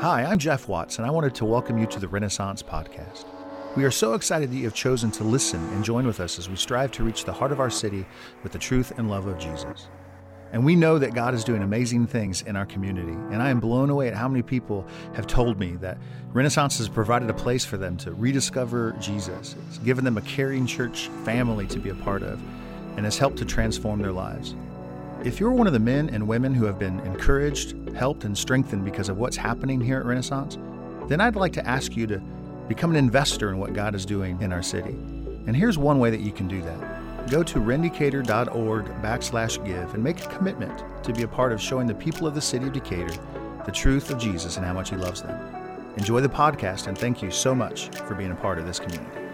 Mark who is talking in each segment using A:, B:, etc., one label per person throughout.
A: Hi, I'm Jeff Watts, and I wanted to welcome you to the Renaissance Podcast. We are so excited that you have chosen to listen and join with us as we strive to reach the heart of our city with the truth and love of Jesus. And we know that God is doing amazing things in our community. And I am blown away at how many people have told me that Renaissance has provided a place for them to rediscover Jesus. It's given them a caring church family to be a part of and has helped to transform their lives. If you're one of the men and women who have been encouraged, helped, and strengthened because of what's happening here at Renaissance, then I'd like to ask you to become an investor in what God is doing in our city. And here's one way that you can do that. Go to rendecatur.org backslash give and make a commitment to be a part of showing the people of the city of Decatur the truth of Jesus and how much he loves them. Enjoy the podcast and thank you so much for being a part of this community.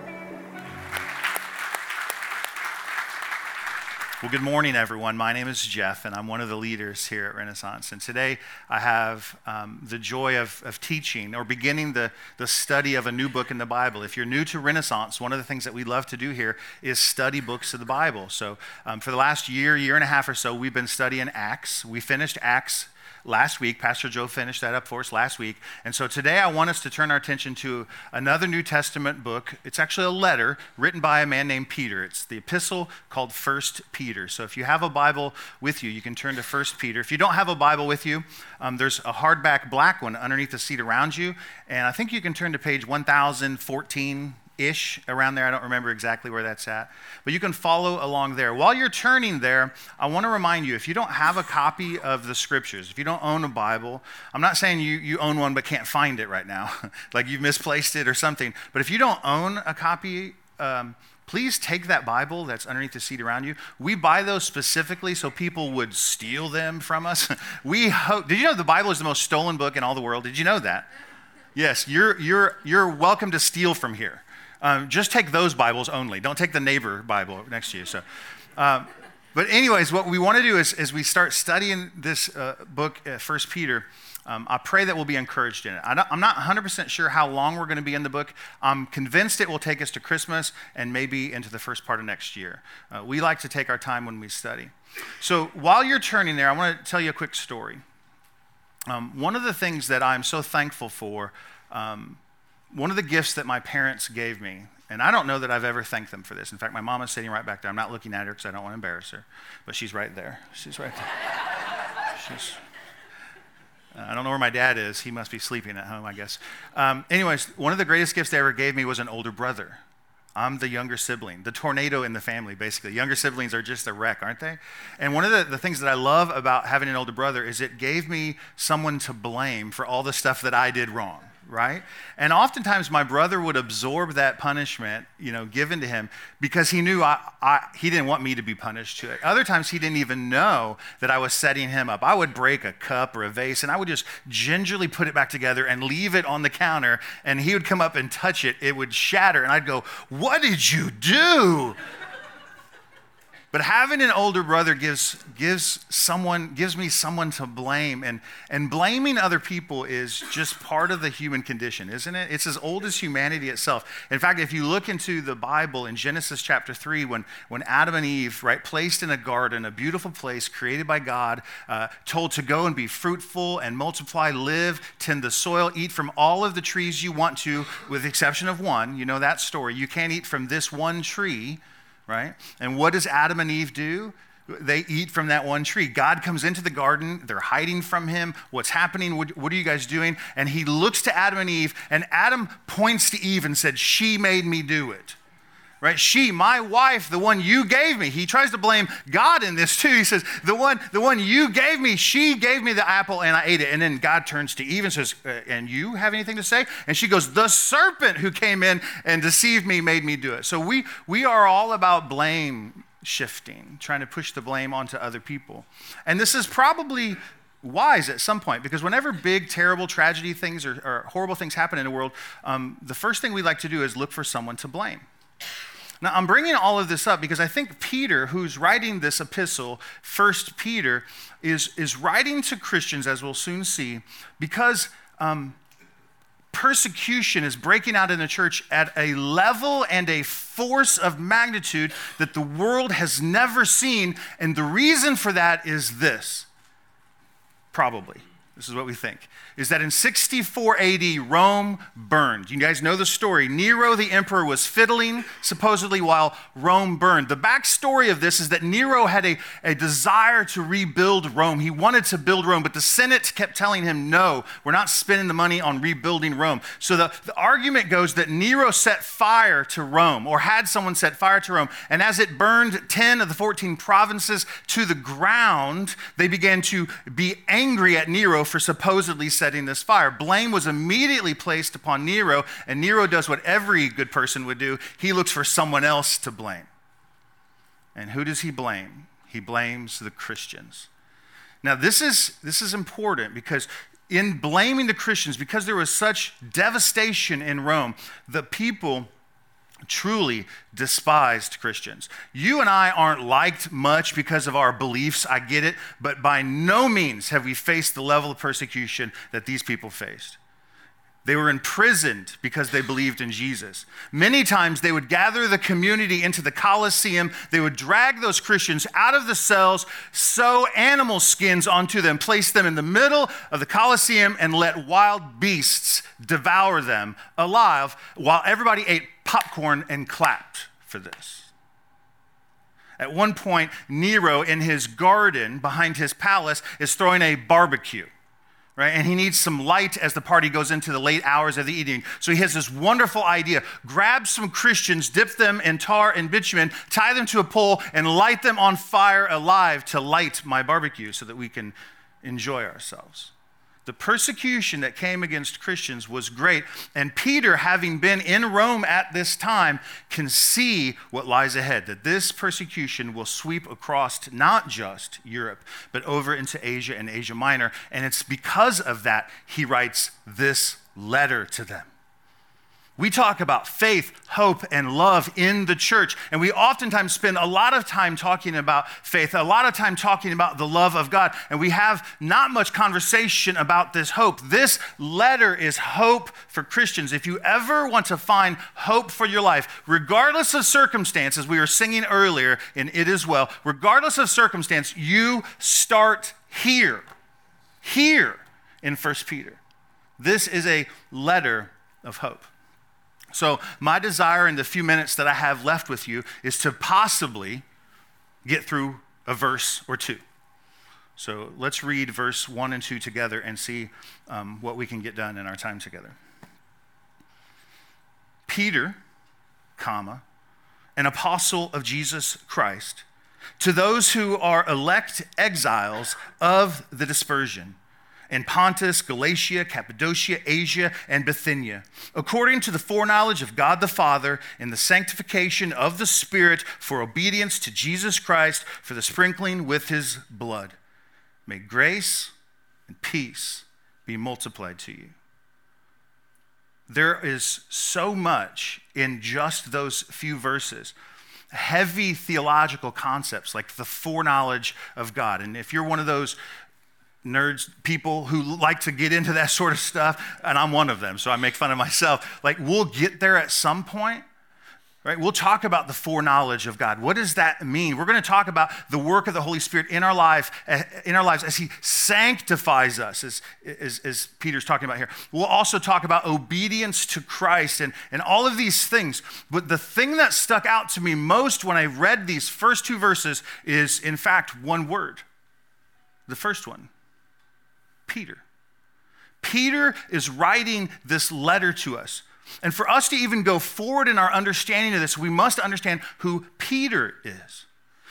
A: Well, good morning, everyone. My name is Jeff, and I'm one of the leaders here at Renaissance. And today I have um, the joy of, of teaching or beginning the, the study of a new book in the Bible. If you're new to Renaissance, one of the things that we love to do here is study books of the Bible. So, um, for the last year, year and a half or so, we've been studying Acts. We finished Acts last week. Pastor Joe finished that up for us last week. And so today I want us to turn our attention to another New Testament book. It's actually a letter written by a man named Peter. It's the epistle called First Peter. So if you have a Bible with you, you can turn to First Peter. If you don't have a Bible with you, um, there's a hardback black one underneath the seat around you. And I think you can turn to page 1014 ish around there. I don't remember exactly where that's at. But you can follow along there. While you're turning there, I want to remind you if you don't have a copy of the scriptures, if you don't own a Bible, I'm not saying you, you own one but can't find it right now, like you've misplaced it or something. But if you don't own a copy, um, please take that Bible that's underneath the seat around you. We buy those specifically so people would steal them from us. we hope, did you know the Bible is the most stolen book in all the world? Did you know that? Yes, you're, you're, you're welcome to steal from here. Um, just take those Bibles only. Don't take the neighbor Bible next to you. So, um, but anyways, what we want to do is, as we start studying this uh, book, uh, First Peter. Um, I pray that we'll be encouraged in it. I am not 100% sure how long we're going to be in the book. I'm convinced it will take us to Christmas and maybe into the first part of next year. Uh, we like to take our time when we study. So while you're turning there, I want to tell you a quick story. Um, one of the things that I'm so thankful for um, one of the gifts that my parents gave me, and I don't know that I've ever thanked them for this. In fact, my mom is sitting right back there. I'm not looking at her because I don't want to embarrass her, but she's right there. She's right there. She's. Uh, I don't know where my dad is. He must be sleeping at home, I guess. Um, anyways, one of the greatest gifts they ever gave me was an older brother. I'm the younger sibling, the tornado in the family, basically. Younger siblings are just a wreck, aren't they? And one of the, the things that I love about having an older brother is it gave me someone to blame for all the stuff that I did wrong right? And oftentimes my brother would absorb that punishment, you know, given to him because he knew I, I, he didn't want me to be punished to it. Other times he didn't even know that I was setting him up. I would break a cup or a vase and I would just gingerly put it back together and leave it on the counter and he would come up and touch it. It would shatter and I'd go, What did you do? But having an older brother gives, gives, someone, gives me someone to blame. And, and blaming other people is just part of the human condition, isn't it? It's as old as humanity itself. In fact, if you look into the Bible in Genesis chapter 3, when, when Adam and Eve, right, placed in a garden, a beautiful place created by God, uh, told to go and be fruitful and multiply, live, tend the soil, eat from all of the trees you want to, with the exception of one. You know that story. You can't eat from this one tree right? And what does Adam and Eve do? They eat from that one tree. God comes into the garden. They're hiding from him. What's happening? What, what, are you guys doing? And he looks to Adam and Eve, and Adam points to Eve and said, She made me do it right? She, my wife, the one you gave me. He tries to blame God in this too. He says, the one, the one you gave me, she gave me the apple and I ate it. And then God turns to Eve and says, uh, and you have anything to say? And she goes, the serpent who came in and deceived me made me do it. So we, we are all about blame shifting, trying to push the blame onto other people. And this is probably wise at some point because whenever big, terrible tragedy things or, or horrible things happen in the world, um, the first thing we like to do is look for someone to blame. Now, I'm bringing all of this up because I think Peter, who's writing this epistle, First Peter, is, is writing to Christians, as we'll soon see, because um, persecution is breaking out in the church at a level and a force of magnitude that the world has never seen. And the reason for that is this probably. this is what we think, is that in 64 AD, Rome burned. You guys know the story. Nero, the emperor, was fiddling, supposedly, while Rome burned. The backstory of this is that Nero had a, a desire to rebuild Rome. He wanted to build Rome, but the Senate kept telling him, no, we're not spending the money on rebuilding Rome. So the, the argument goes that Nero set fire to Rome, or had someone set fire to Rome. And as it burned 10 of the 14 provinces to the ground, they began to be angry at Nero for supposedly setting this fire. Blame was immediately placed upon Nero, and Nero does what every good person would do he looks for someone else to blame. And who does he blame? He blames the Christians. Now, this is, this is important because in blaming the Christians, because there was such devastation in Rome, the people truly despised Christians. You and I aren't liked much because of our beliefs, I get it, but by no means have we faced the level of persecution that these people faced. They were imprisoned because they believed in Jesus. Many times they would gather the community into the Colosseum. They would drag those Christians out of the cells, sew animal skins onto them, place them in the middle of the Colosseum, and let wild beasts devour them alive while everybody ate popcorn and clapped for this. At one point, Nero, in his garden behind his palace, is throwing a barbecue right? And he needs some light as the party goes into the late hours of the evening. So he has this wonderful idea grab some Christians, dip them in tar and bitumen, tie them to a pole, and light them on fire alive to light my barbecue so that we can enjoy ourselves. The persecution that came against Christians was great, and Peter, having been in Rome at this time, can see what lies ahead that this persecution will sweep across not just Europe, but over into Asia and Asia Minor. And it's because of that he writes this letter to them. We talk about faith, hope, and love in the church. And we oftentimes spend a lot of time talking about faith, a lot of time talking about the love of God. And we have not much conversation about this hope. This letter is hope for Christians. If you ever want to find hope for your life, regardless of circumstances, we were singing earlier in It Is Well, regardless of circumstance, you start here. Here in 1 Peter. This is a letter of hope. So, my desire in the few minutes that I have left with you is to possibly get through a verse or two. So, let's read verse one and two together and see um, what we can get done in our time together. Peter, comma, an apostle of Jesus Christ, to those who are elect exiles of the dispersion in Pontus, Galatia, Cappadocia, Asia, and Bithynia, according to the foreknowledge of God the Father in the sanctification of the Spirit for obedience to Jesus Christ for the sprinkling with his blood. May grace and peace be multiplied to you. There is so much in just those few verses heavy theological concepts like the foreknowledge of God. And if you're one of those nerds, people who like to get into that sort of stuff, and I'm one of them, so I make fun of myself. Like, we'll get there at some point, right? We'll talk about the foreknowledge of God. What does that mean? We're going to talk about the work of the Holy Spirit in our life, eh, in our lives as He sanctifies us, as, as, as Peter's talking about here. We'll also talk about obedience to Christ and, and all of these things. But the thing that stuck out to me most when I read these first two verses is, in fact, one word. The first one Peter. Peter is writing this letter to us. And for us to even go forward in our understanding of this, we must understand who Peter is.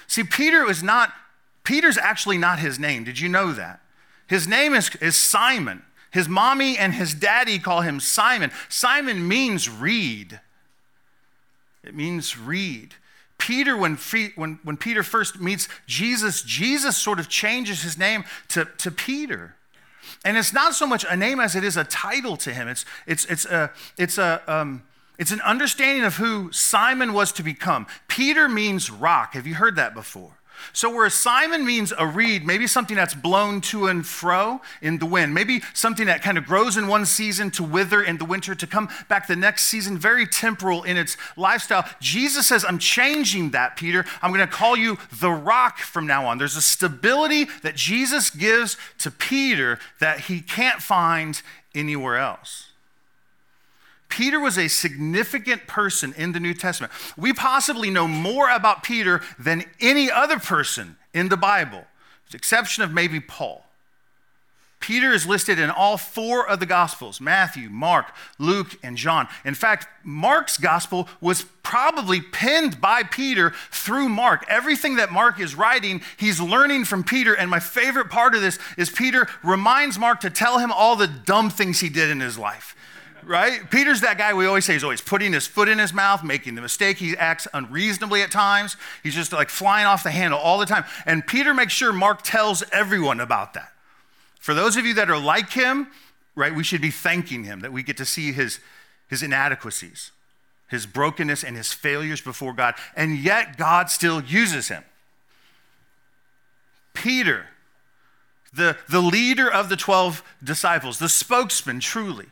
A: See, Peter is not, Peter's actually not his name. Did you know that? His name is, is Simon. His mommy and his daddy call him Simon. Simon means reed. It means reed. Peter, when, when, when Peter first meets Jesus, Jesus sort of changes his name to, to Peter. And it's not so much a name as it is a title to him. It's, it's, it's, a, it's, a, um, it's an understanding of who Simon was to become. Peter means rock. Have you heard that before? So, where a Simon means a reed, maybe something that's blown to and fro in the wind, maybe something that kind of grows in one season to wither in the winter, to come back the next season, very temporal in its lifestyle. Jesus says, I'm changing that, Peter. I'm going to call you the rock from now on. There's a stability that Jesus gives to Peter that he can't find anywhere else. Peter was a significant person in the New Testament. We possibly know more about Peter than any other person in the Bible, with the exception of maybe Paul. Peter is listed in all four of the Gospels Matthew, Mark, Luke, and John. In fact, Mark's Gospel was probably penned by Peter through Mark. Everything that Mark is writing, he's learning from Peter. And my favorite part of this is Peter reminds Mark to tell him all the dumb things he did in his life right? Peter's that guy we always say he's always putting his foot in his mouth, making the mistake. He acts unreasonably at times. He's just like flying off the handle all the time. And Peter makes sure Mark tells everyone about that. For those of you that are like him, right, we should be thanking him that we get to see his, his inadequacies, his brokenness, and his failures before God. And yet, God still uses him. Peter, the, the leader of the 12 disciples, the spokesman, truly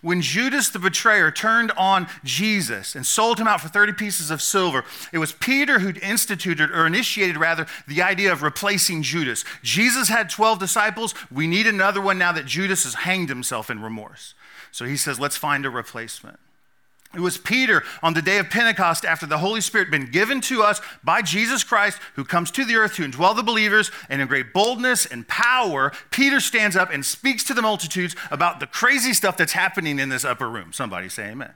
A: when Judas the betrayer turned on Jesus and sold him out for 30 pieces of silver, it was Peter who instituted, or initiated rather, the idea of replacing Judas. Jesus had 12 disciples. We need another one now that Judas has hanged himself in remorse. So he says, let's find a replacement. It was Peter on the day of Pentecost, after the Holy Spirit been given to us by Jesus Christ, who comes to the earth to indwell the believers, and in great boldness and power, Peter stands up and speaks to the multitudes about the crazy stuff that's happening in this upper room. Somebody say amen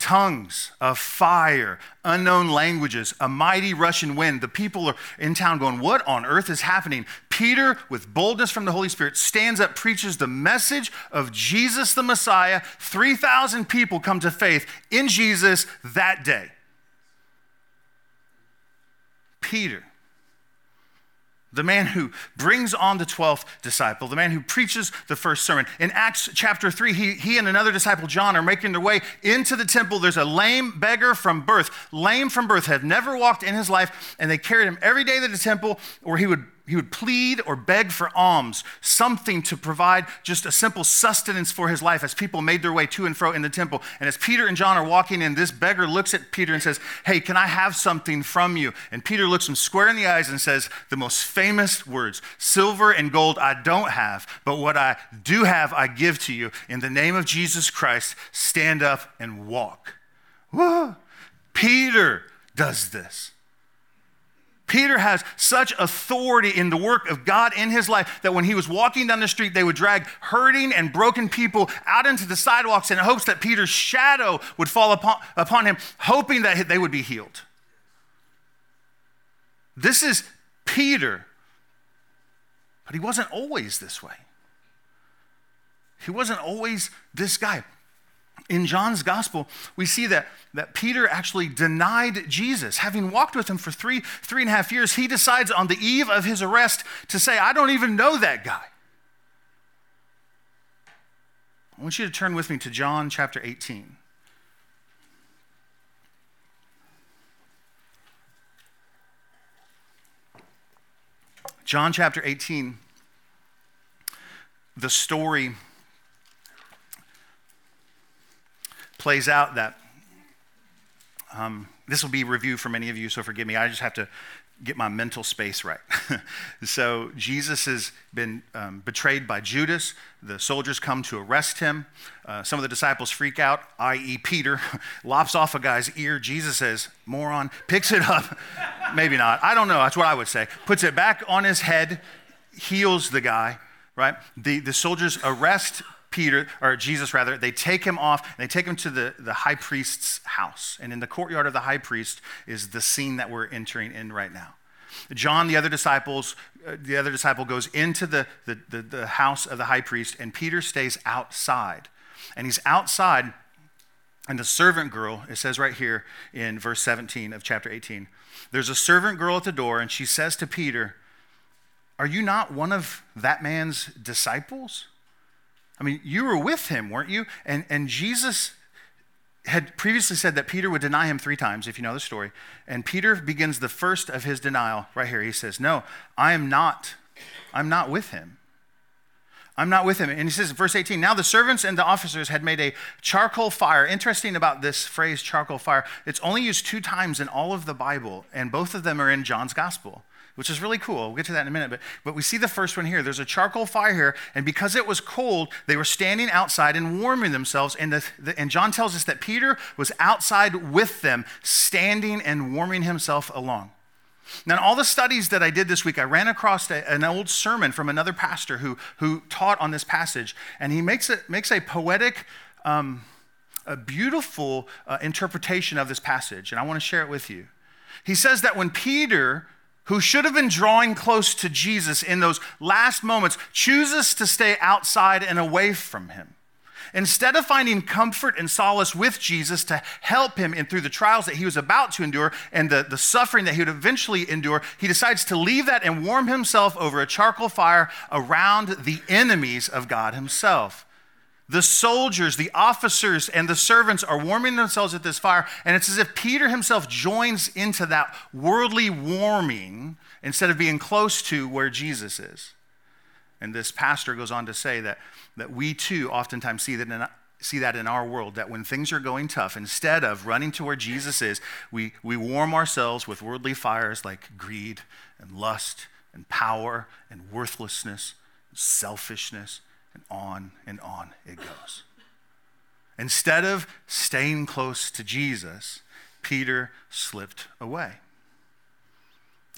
A: tongues of fire, unknown languages, a mighty Russian wind. The people are in town going, What on earth is happening? Peter, with boldness from the Holy Spirit, stands up, preaches the message of Jesus the Messiah. 3,000 people come to faith in Jesus that day. Peter the man who brings on the 12th disciple, the man who preaches the first sermon. In Acts chapter 3, he, he and another disciple, John, are making their way into the temple. There's a lame beggar from birth, lame from birth, had never walked in his life, and they carried him every day to the temple where he would he would plead or beg for alms, something to provide just a simple sustenance for his life as people made their way to and fro in the temple. And as Peter and John are walking in, this beggar looks at Peter and says, Hey, can I have something from you? And Peter looks him square in the eyes and says the most famous words Silver and gold I don't have, but what I do have, I give to you. In the name of Jesus Christ, stand up and walk. Whoa. Peter does this. Peter has such authority in the work of God in his life that when he was walking down the street, they would drag hurting and broken people out into the sidewalks in hopes that Peter's shadow would fall upon, upon him, hoping that they would be healed. This is Peter, but he wasn't always this way. He wasn't always this guy in John's gospel, we see that, that Peter actually denied Jesus. Having walked with him for three, three and a half years, he decides on the eve of his arrest to say, I don't even know that guy. I want you to turn with me to John chapter 18. John chapter 18, the story plays out that um, this will be review for many of you, so forgive me. I just have to get my mental space right. so Jesus has been um, betrayed by Judas. The soldiers come to arrest him. Uh, some of the disciples freak out, i.e., Peter, lops off a guy's ear. Jesus says, moron, picks it up. Maybe not. I don't know. That's what I would say. Puts it back on his head, heals the guy, right? The, the soldiers arrest Peter, or Jesus rather, they take him off, they take him to the, the high priest's house. And in the courtyard of the high priest is the scene that we're entering in right now. John, the other disciples, uh, the other disciple goes into the, the, the, the house of the high priest, and Peter stays outside. And he's outside, and the servant girl, it says right here in verse 17 of chapter 18, there's a servant girl at the door, and she says to Peter, Are you not one of that man's disciples? I mean, you were with him, weren't you? And, and Jesus had previously said that Peter would deny him three times, if you know the story. And Peter begins the first of his denial right here. He says, No, I am not. I'm not with him. I'm not with him. And he says, in verse 18, now the servants and the officers had made a charcoal fire. Interesting about this phrase, charcoal fire, it's only used two times in all of the Bible, and both of them are in John's gospel which is really cool. We'll get to that in a minute. But, but we see the first one here. There's a charcoal fire here, and because it was cold, they were standing outside and warming themselves. And, the, the, and John tells us that Peter was outside with them, standing and warming himself along. Now, in all the studies that I did this week, I ran across a, an old sermon from another pastor who, who taught on this passage, and he makes, it, makes a poetic, um, a beautiful uh, interpretation of this passage, and I want to share it with you. He says that when Peter who should have been drawing close to Jesus in those last moments, chooses to stay outside and away from him. Instead of finding comfort and solace with Jesus to help him in through the trials that he was about to endure and the, the suffering that he would eventually endure, he decides to leave that and warm himself over a charcoal fire around the enemies of God himself. The soldiers, the officers, and the servants are warming themselves at this fire, and it's as if Peter himself joins into that worldly warming instead of being close to where Jesus is. And this pastor goes on to say that, that we too oftentimes see that, in, see that in our world, that when things are going tough, instead of running to where Jesus is, we, we warm ourselves with worldly fires like greed and lust and power and worthlessness, and selfishness and on and on it goes. Instead of staying close to Jesus, Peter slipped away.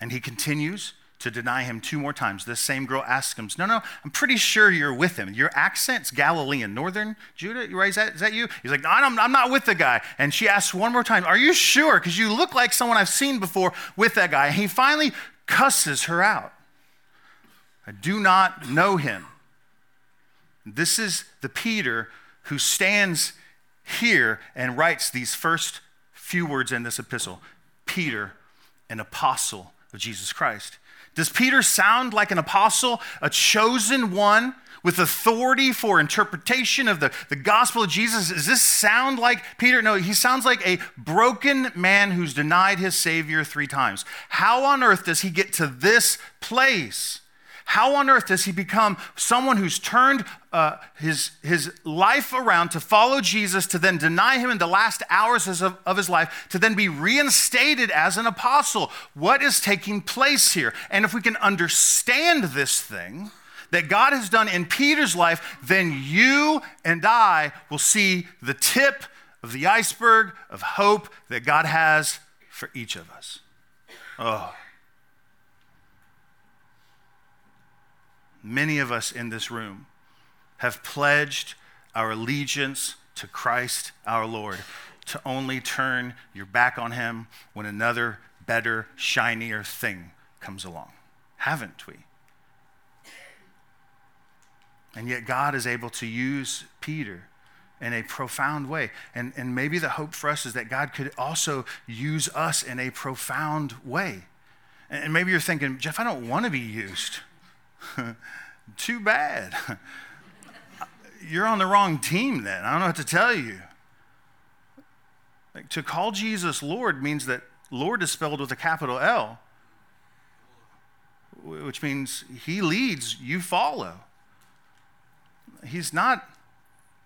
A: And he continues to deny him two more times. This same girl asks him, No, no, I'm pretty sure you're with him. Your accent's Galilean, northern Judah, right? Is that, is that you? He's like, No, I'm, I'm not with the guy. And she asks one more time, Are you sure? Because you look like someone I've seen before with that guy. And he finally cusses her out. I do not know him. This is the Peter who stands here and writes these first few words in this epistle Peter, an apostle of Jesus Christ. Does Peter sound like an apostle, a chosen one with authority for interpretation of the, the gospel of Jesus? Does this sound like Peter? No, he sounds like a broken man who's denied his Savior three times. How on earth does he get to this place? How on earth does he become someone who's turned uh, his, his life around to follow Jesus, to then deny him in the last hours of, of his life, to then be reinstated as an apostle? What is taking place here? And if we can understand this thing, that God has done in Peter's life, then you and I will see the tip of the iceberg of hope that God has for each of us. Oh. Many of us in this room have pledged our allegiance to Christ our Lord, to only turn your back on Him when another, better, shinier thing comes along. Haven't we? And yet, God is able to use Peter in a profound way. And, and maybe the hope for us is that God could also use us in a profound way. And maybe you're thinking, Jeff, I don't want to be used. Too bad. You're on the wrong team then. I don't know what to tell you. Like, to call Jesus Lord means that Lord is spelled with a capital L, which means he leads, you follow. He's not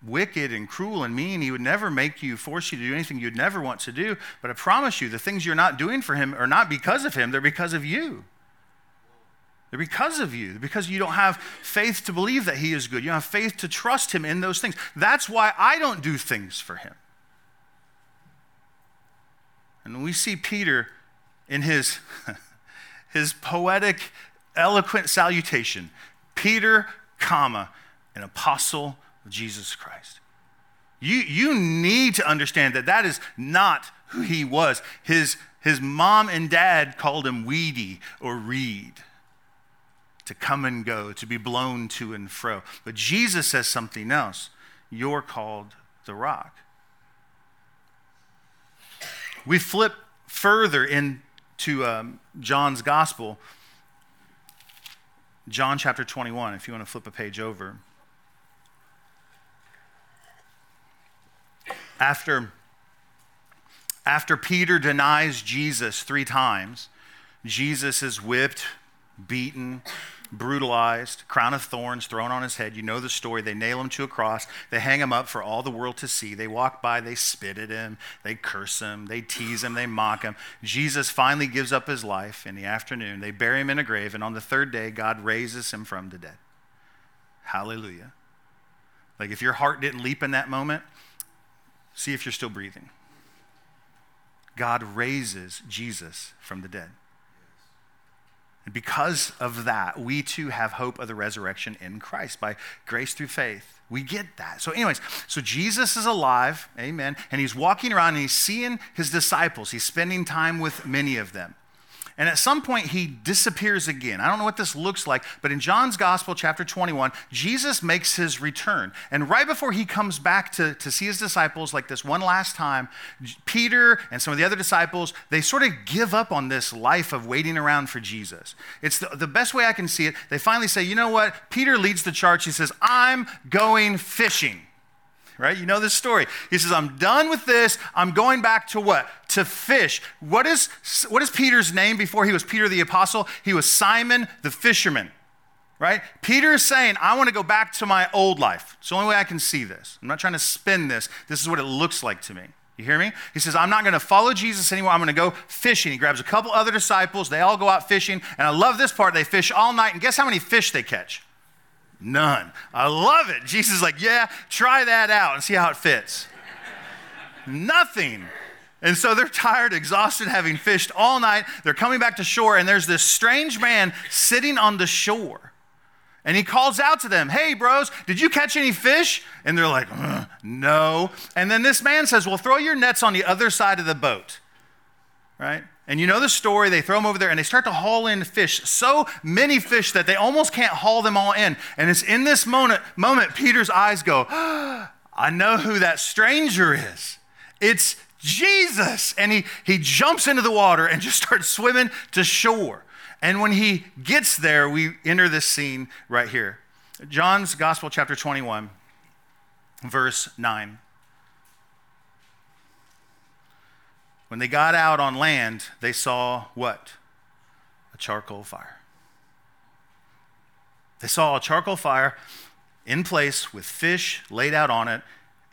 A: wicked and cruel and mean. He would never make you, force you to do anything you'd never want to do. But I promise you, the things you're not doing for him are not because of him, they're because of you. Because of you, because you don't have faith to believe that He is good. You don't have faith to trust Him in those things. That's why I don't do things for Him. And we see Peter in his, his poetic, eloquent salutation Peter, comma, an apostle of Jesus Christ. You, you need to understand that that is not who he was. His, his mom and dad called him Weedy or Reed to come and go, to be blown to and fro. But Jesus says something else. You're called the rock. We flip further into um, John's gospel, John chapter 21, if you want to flip a page over. After After Peter denies Jesus three times, Jesus is whipped, beaten, brutalized, crown of thorns thrown on his head. You know the story. They nail him to a cross. They hang him up for all the world to see. They walk by, they spit at him, they curse him, they tease him, they mock him. Jesus finally gives up his life in the afternoon. They bury him in a grave, and on the third day, God raises him from the dead. Hallelujah. Like if your heart didn't leap in that moment, see if you're still breathing. God raises Jesus from the dead. And because of that, we too have hope of the resurrection in Christ by grace through faith. We get that. So, anyways, so Jesus is alive, amen, and he's walking around and he's seeing his disciples. He's spending time with many of them. And at some point, he disappears again. I don't know what this looks like, but in John's Gospel, chapter 21, Jesus makes his return. And right before he comes back to, to see his disciples, like this one last time, Peter and some of the other disciples, they sort of give up on this life of waiting around for Jesus. It's the, the best way I can see it. They finally say, you know what? Peter leads the charge. He says, I'm going fishing right? You know this story. He says, I'm done with this. I'm going back to what? To fish. What is, what is Peter's name before he was Peter the apostle? He was Simon the fisherman, right? Peter is saying, I want to go back to my old life. It's the only way I can see this. I'm not trying to spin this. This is what it looks like to me. You hear me? He says, I'm not going to follow Jesus anymore. I'm going to go fishing. He grabs a couple other disciples. They all go out fishing. And I love this part. They fish all night. And guess how many fish they catch? None. I love it. Jesus is like, yeah, try that out and see how it fits. Nothing. And so they're tired, exhausted, having fished all night. They're coming back to shore, and there's this strange man sitting on the shore. And he calls out to them, Hey, bros, did you catch any fish? And they're like, uh, No. And then this man says, Well, throw your nets on the other side of the boat. Right? And you know the story, they throw them over there and they start to haul in fish, so many fish that they almost can't haul them all in. And it's in this moment, moment Peter's eyes go, oh, I know who that stranger is. It's Jesus. And he, he jumps into the water and just starts swimming to shore. And when he gets there, we enter this scene right here. John's Gospel, chapter 21, verse 9. When they got out on land, they saw what? A charcoal fire. They saw a charcoal fire in place with fish laid out on it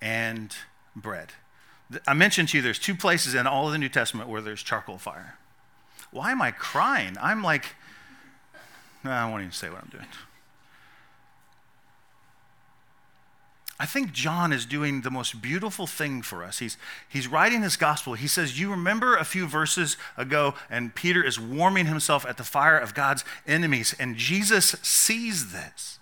A: and bread. I mentioned to you there's two places in all of the New Testament where there's charcoal fire. Why am I crying? I'm like, no, I won't even say what I'm doing. I think John is doing the most beautiful thing for us. He's, he's writing this gospel. He says, You remember a few verses ago, and Peter is warming himself at the fire of God's enemies, and Jesus sees this.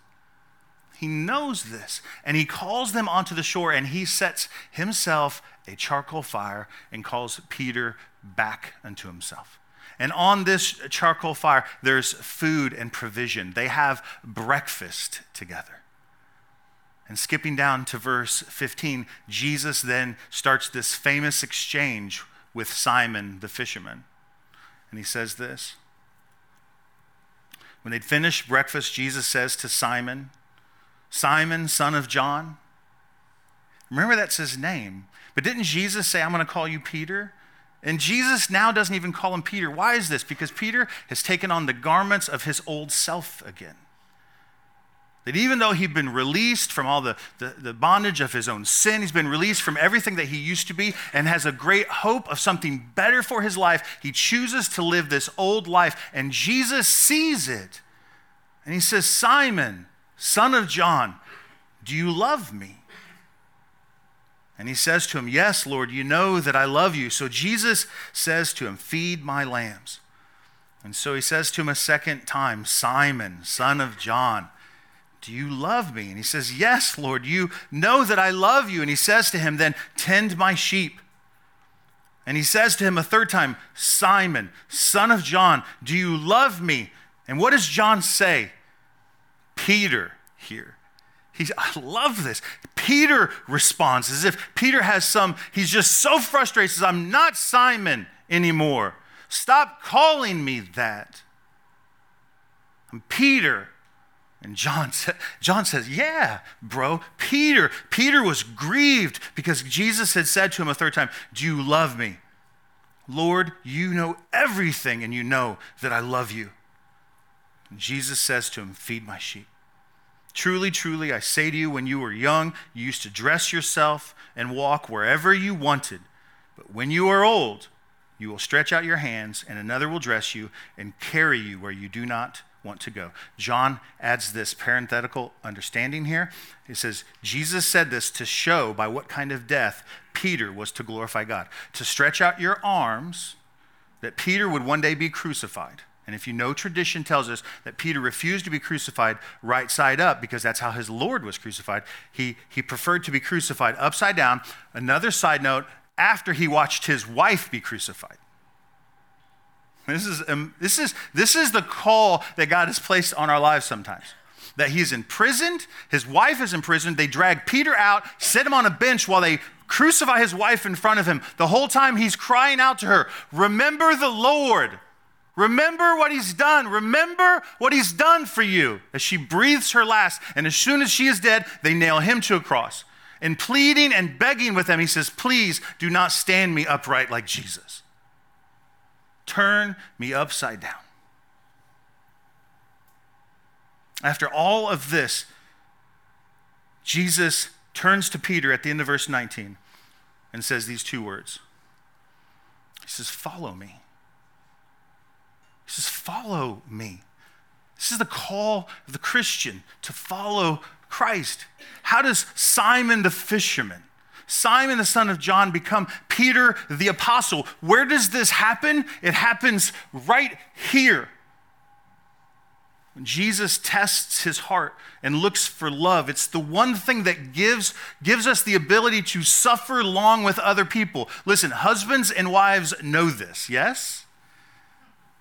A: He knows this, and he calls them onto the shore, and he sets himself a charcoal fire and calls Peter back unto himself. And on this charcoal fire, there's food and provision. They have breakfast together. And skipping down to verse 15, Jesus then starts this famous exchange with Simon the fisherman. And he says this When they'd finished breakfast, Jesus says to Simon, Simon, son of John. Remember, that's his name. But didn't Jesus say, I'm going to call you Peter? And Jesus now doesn't even call him Peter. Why is this? Because Peter has taken on the garments of his old self again. That even though he'd been released from all the, the, the, bondage of his own sin, he's been released from everything that he used to be and has a great hope of something better for his life, he chooses to live this old life. And Jesus sees it. And he says, Simon, son of John, do you love me? And he says to him, Yes, Lord, you know that I love you. So Jesus says to him, Feed my lambs. And so he says to him a second time, Simon, son of John. Do you love me? And he says, Yes, Lord, you know that I love you. And he says to him, Then tend my sheep. And he says to him a third time, Simon, son of John, do you love me? And what does John say? Peter here. He's, I love this. Peter responds as if Peter has some, he's just so frustrated, says, I'm not Simon anymore. Stop calling me that. I'm Peter. And John, John says, Yeah, bro, Peter. Peter was grieved because Jesus had said to him a third time, Do you love me? Lord, you know everything and you know that I love you. And Jesus says to him, Feed my sheep. Truly, truly, I say to you, when you were young, you used to dress yourself and walk wherever you wanted. But when you are old, you will stretch out your hands, and another will dress you and carry you where you do not want to go. John adds this parenthetical understanding here. He says, Jesus said this to show by what kind of death Peter was to glorify God. To stretch out your arms, that Peter would one day be crucified. And if you know, tradition tells us that Peter refused to be crucified right side up because that's how his Lord was crucified. He, he preferred to be crucified upside down. Another side note, after he watched his wife be crucified. This is, um, this, is, this is the call that God has placed on our lives sometimes. That he's imprisoned, his wife is imprisoned. They drag Peter out, sit him on a bench while they crucify his wife in front of him. The whole time he's crying out to her, Remember the Lord. Remember what he's done. Remember what he's done for you. As she breathes her last, and as soon as she is dead, they nail him to a cross. And pleading and begging with them, he says, Please do not stand me upright like Jesus turn me upside down. After all of this, Jesus turns to Peter at the end of verse 19 and says these two words. He says, Follow me. He says, Follow me. This is the call of the Christian to follow Christ. How does Simon the fisherman Simon, the son of John, become Peter the apostle. Where does this happen? It happens right here. When Jesus tests his heart and looks for love, it's the one thing that gives, gives us the ability to suffer long with other people. Listen, husbands and wives know this, yes?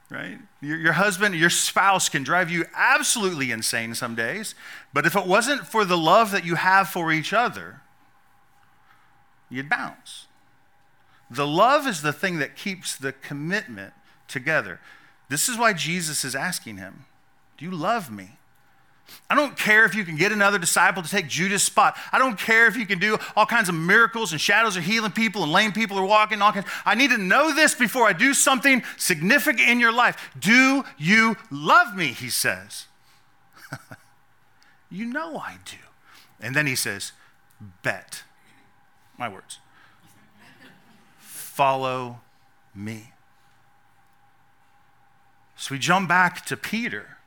A: Right? Your, your husband, your spouse can drive you absolutely insane some days, but if it wasn't for the love that you have for each other, you'd bounce. The love is the thing that keeps the commitment together. This is why Jesus is asking him, Do you love me? I don't care if you can get another disciple to take Judas' spot. I don't care if you can do all kinds of miracles and shadows are healing people and lame people are walking. All kinds. I need to know this before I do something significant in your life. Do you love me? He says. you know I do. And then he says, Bet my words. Follow me. So we jump back to Peter,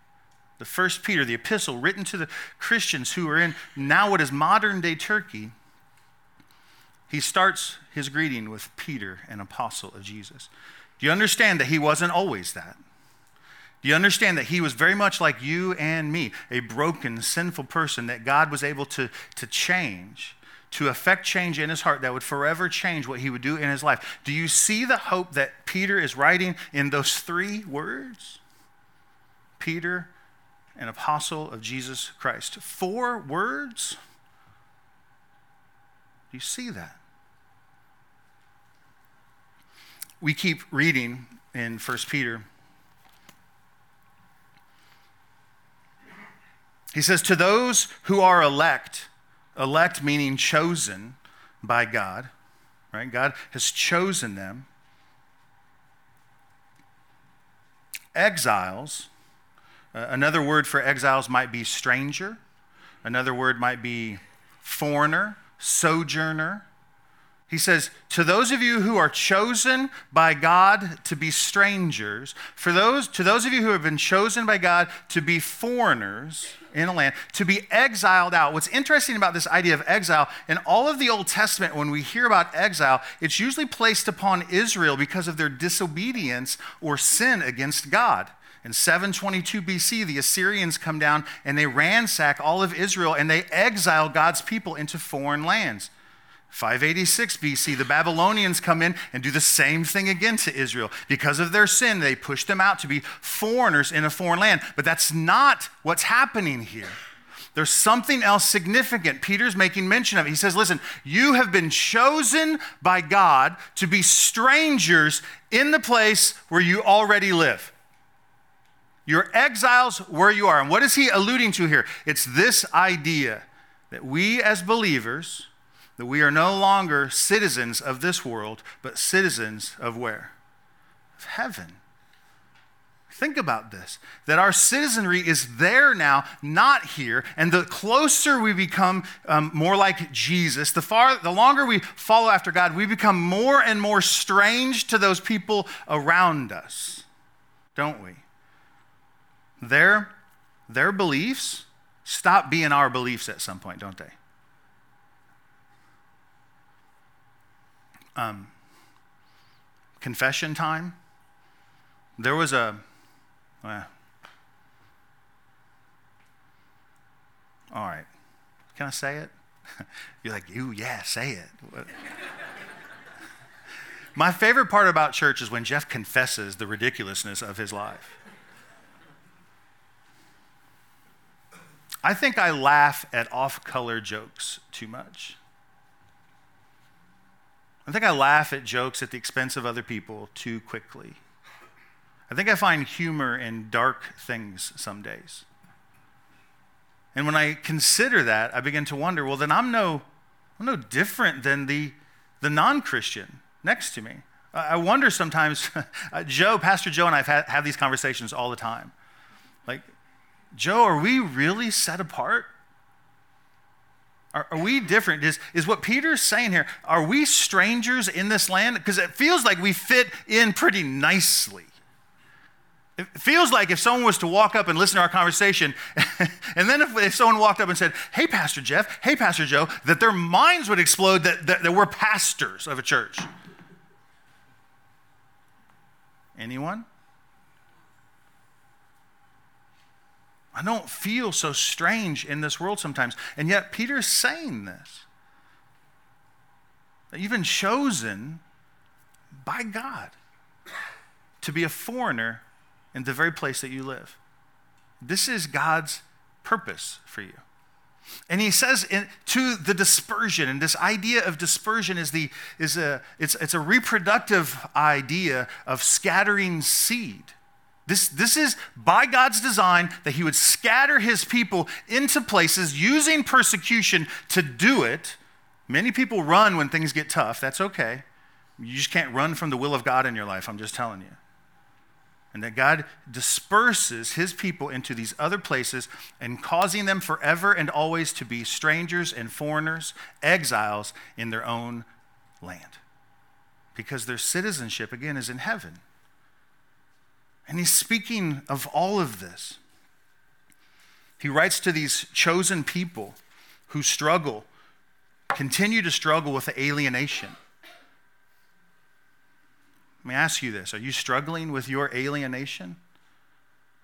A: the first Peter, the epistle written to the Christians who are in now what is modern day Turkey. He starts his greeting with Peter, an apostle of Jesus. Do you understand that he wasn't always that? Do you understand that he was very much like you and me, a broken, sinful person that God was able to, to change? To affect change in his heart that would forever change what he would do in his life. Do you see the hope that Peter is writing in those three words? Peter, an apostle of Jesus Christ. Four words? Do you see that? We keep reading in 1 Peter. He says, To those who are elect, Elect meaning chosen by God, right? God has chosen them. Exiles, uh, another word for exiles might be stranger, another word might be foreigner, sojourner. He says, To those of you who are chosen by God to be strangers, for those, to those of you who have been chosen by God to be foreigners in a land, to be exiled out. What's interesting about this idea of exile, in all of the Old Testament, when we hear about exile, it's usually placed upon Israel because of their disobedience or sin against God. In 722 BC, the Assyrians come down and they ransack all of Israel and they exile God's people into foreign lands. 586 BC, the Babylonians come in and do the same thing again to Israel. Because of their sin, they push them out to be foreigners in a foreign land. But that's not what's happening here. There's something else significant. Peter's making mention of it. He says, Listen, you have been chosen by God to be strangers in the place where you already live. You're exiles where you are. And what is he alluding to here? It's this idea that we as believers, that we are no longer citizens of this world, but citizens of where? of heaven. Think about this that our citizenry is there now, not here. And the closer we become um, more like Jesus, the, far, the longer we follow after God, we become more and more strange to those people around us, don't we? Their, their beliefs stop being our beliefs at some point, don't they? Um, confession time. There was a well, all right. Can I say it? You're like, you, yeah, say it. My favorite part about church is when Jeff confesses the ridiculousness of his life. I think I laugh at off color jokes too much. I think I laugh at jokes at the expense of other people too quickly. I think I find humor in dark things some days. And when I consider that, I begin to wonder well, then I'm no, I'm no different than the, the non Christian next to me. I wonder sometimes, uh, Joe, Pastor Joe, and I have, have these conversations all the time. Like, Joe, are we really set apart? Are, are, we different? Is, is what Peter's saying here, are we strangers in this land? Because it feels like we fit in pretty nicely. It feels like if someone was to walk up and listen to our conversation, and then if, if, someone walked up and said, Hey, Pastor Jeff, hey, Pastor Joe, that their minds would explode that, that, that we're pastors of a church. Anyone? I don't feel so strange in this world sometimes. And yet, Peter's saying this. Even chosen by God to be a foreigner in the very place that you live. This is God's purpose for you. And he says in, to the dispersion, and this idea of dispersion is, the, is a, it's, it's a reproductive idea of scattering seed. This, this is by God's design that he would scatter his people into places using persecution to do it. Many people run when things get tough. That's okay. You just can't run from the will of God in your life. I'm just telling you and that God disperses his people into these other places and causing them forever and always to be strangers and foreigners, exiles in their own land. Because their citizenship, again, is in heaven. And he's speaking of all of this. He writes to these chosen people who struggle, continue to struggle with alienation let me ask you this Are you struggling with your alienation?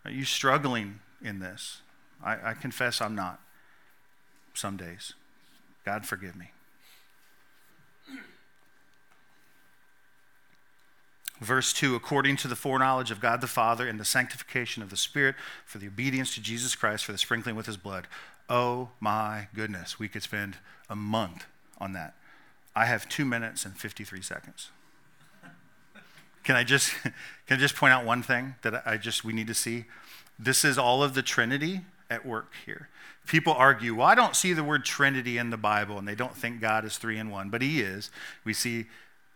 A: Are you struggling in this? I, I confess I'm not some days. God forgive me. Verse 2 according to the foreknowledge of God the Father and the sanctification of the Spirit for the obedience to Jesus Christ for the sprinkling with his blood. Oh my goodness, we could spend a month on that. I have two minutes and 53 seconds. Can I just can I just point out one thing that I just we need to see? This is all of the Trinity at work here. People argue, well, I don't see the word Trinity in the Bible, and they don't think God is three in one, but He is. We see,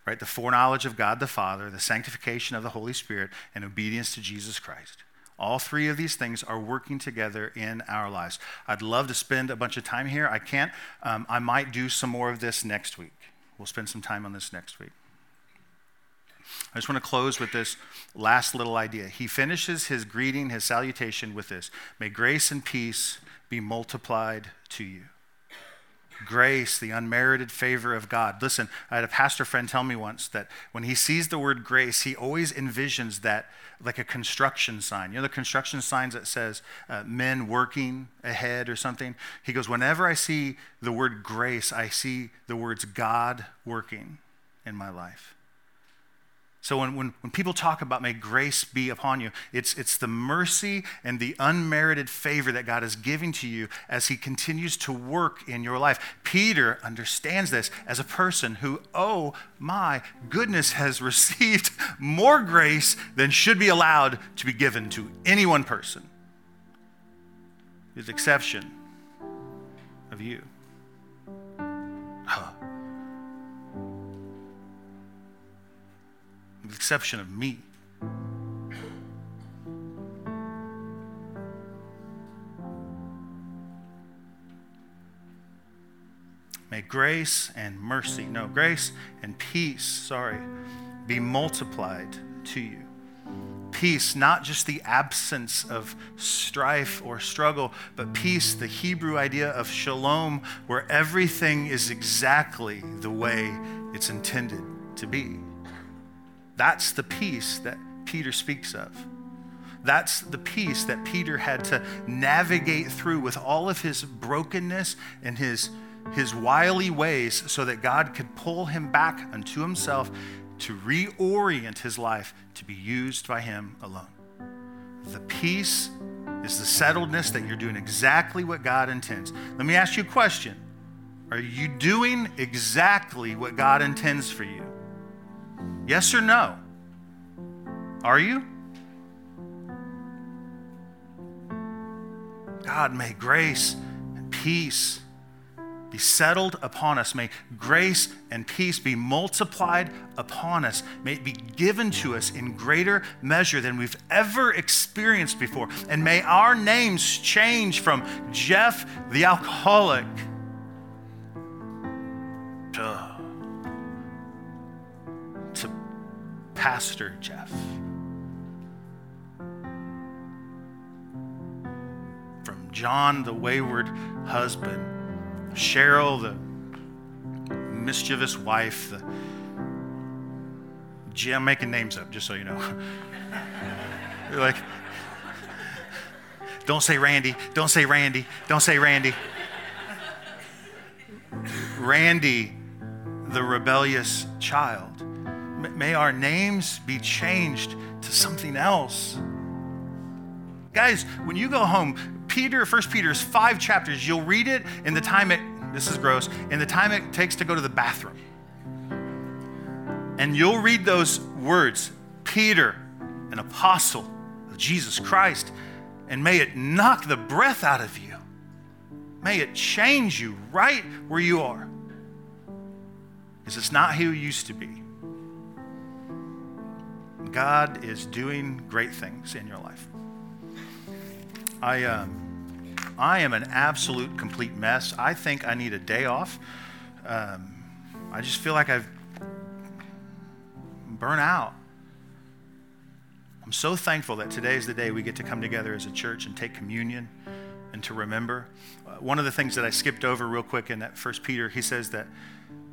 A: right, the foreknowledge of God the Father, the sanctification of the Holy Spirit, and obedience to Jesus Christ. All three of these things are working together in our lives. I'd love to spend a bunch of time here. I can't. Um, I might do some more of this next week. We'll spend some time on this next week. I just want to close with this last little idea. He finishes his greeting, his salutation with this May grace and peace be multiplied to you. Grace, the unmerited favor of God. Listen, I had a pastor friend tell me once that when he sees the word grace, he always envisions that like a construction sign. You know the construction signs that says uh, men working ahead or something? He goes, Whenever I see the word grace, I see the words God working in my life. So when, when, when people talk about may grace be upon you, it's, it's the mercy and the unmerited favor that God is giving to you as he continues to work in your life. Peter understands this as a person who, oh my goodness, has received more grace than should be allowed to be given to any one person, with exception of you. Huh. with the exception of me. May grace and mercy, no, grace and peace, sorry, be multiplied to you. Peace, not just the absence of strife or struggle, but peace, the Hebrew idea of shalom, where everything is exactly the way it's intended to be. That's the peace that Peter speaks of. That's the peace that Peter had to navigate through with all of his brokenness and his, his wily ways so that God could pull him back unto himself to reorient his life to be used by him alone. The peace is the settledness that you're doing exactly what God intends. Let me ask you a question Are you doing exactly what God intends for you? Yes or no? Are you? God, may grace and peace be settled upon us. May grace and peace be multiplied upon us. May it be given to us in greater measure than we've ever experienced before. And may our names change from Jeff the alcoholic Pastor Jeff. From John the wayward husband Cheryl, the mischievous wife, the Jim, I'm making names up just so you know. Like, don't say Randy, don't say Randy, don't say Randy. Randy, the rebellious child. May our names be changed to something else. Guys, when you go home, Peter, First Peter is five chapters. You'll read it in the time it, this is gross, in the time it takes to go to the bathroom. And you'll read those words, Peter, an apostle of Jesus Christ, and may it knock the breath out of you. May it change you right where you are. Because it's not who you used to be. God is doing great things in your life. I, um, I am an absolute complete mess. I think I need a day off. Um, I just feel like I've burnt out. I'm so thankful that today is the day we get to come together as a church and take communion and to remember. Uh, one of the things that I skipped over real quick in that First Peter, he says that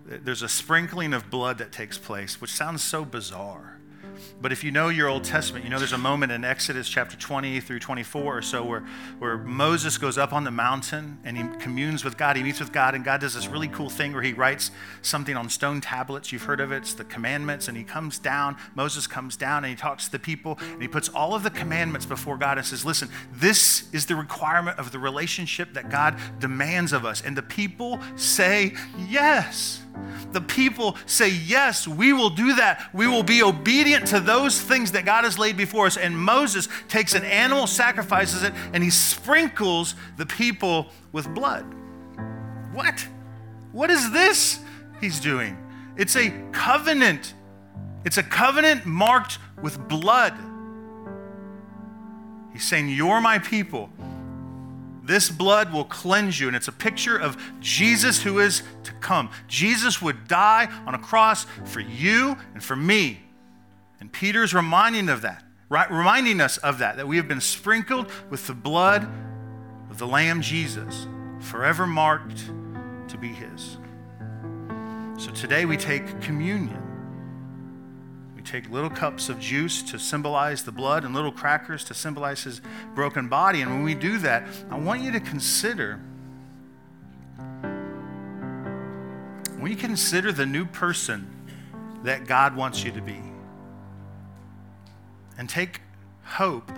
A: there's a sprinkling of blood that takes place, which sounds so bizarre. But if you know your Old Testament, you know there's a moment in Exodus chapter 20 through 24 or so where, where Moses goes up on the mountain and he communes with God. He meets with God, and God does this really cool thing where he writes something on stone tablets. You've heard of it, it's the commandments. And he comes down, Moses comes down, and he talks to the people, and he puts all of the commandments before God and says, Listen, this is the requirement of the relationship that God demands of us. And the people say, Yes. The people say, Yes, we will do that. We will be obedient to those things that God has laid before us. And Moses takes an animal, sacrifices it, and he sprinkles the people with blood. What? What is this he's doing? It's a covenant. It's a covenant marked with blood. He's saying, You're my people. This blood will cleanse you. And it's a picture of Jesus who is to come. Jesus would die on a cross for you and for me. And Peter's reminding of that, right? Reminding us of that, that we have been sprinkled with the blood of the Lamb Jesus, forever marked to be his. So today we take communion. Take little cups of juice to symbolize the blood and little crackers to symbolize his broken body. And when we do that, I want you to consider when you consider the new person that God wants you to be. And take hope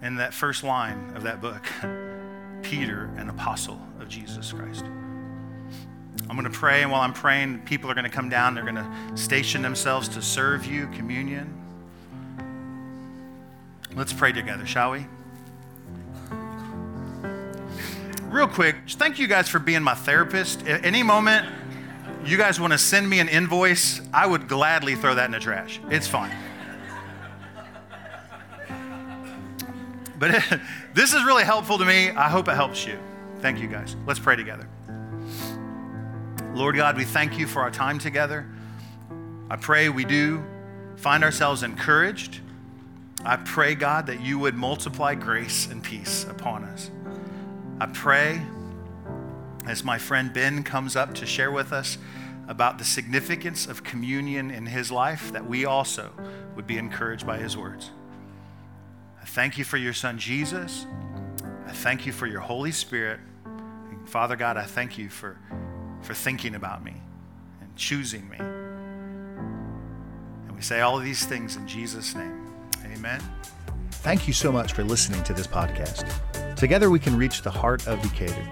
A: in that first line of that book Peter, an apostle of Jesus Christ. I'm going to pray, and while I'm praying, people are going to come down. They're going to station themselves to serve you communion. Let's pray together, shall we? Real quick, thank you guys for being my therapist. At any moment you guys want to send me an invoice, I would gladly throw that in the trash. It's fine. But this is really helpful to me. I hope it helps you. Thank you guys. Let's pray together. Lord God, we thank you for our time together. I pray we do find ourselves encouraged. I pray, God, that you would multiply grace and peace upon us. I pray as my friend Ben comes up to share with us about the significance of communion in his life, that we also would be encouraged by his words. I thank you for your son Jesus. I thank you for your Holy Spirit. And Father God, I thank you for, for thinking about me and choosing me. And we say all of these things in Jesus' name. Amen.
B: Thank you so much for listening to this podcast. Together we can reach the heart of Decatur.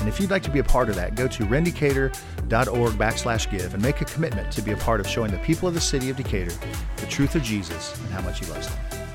B: And if you'd like to be a part of that, go to rendecatur.org backslash give and make a commitment to be a part of showing the people of the city of Decatur the truth of Jesus and how much he loves them.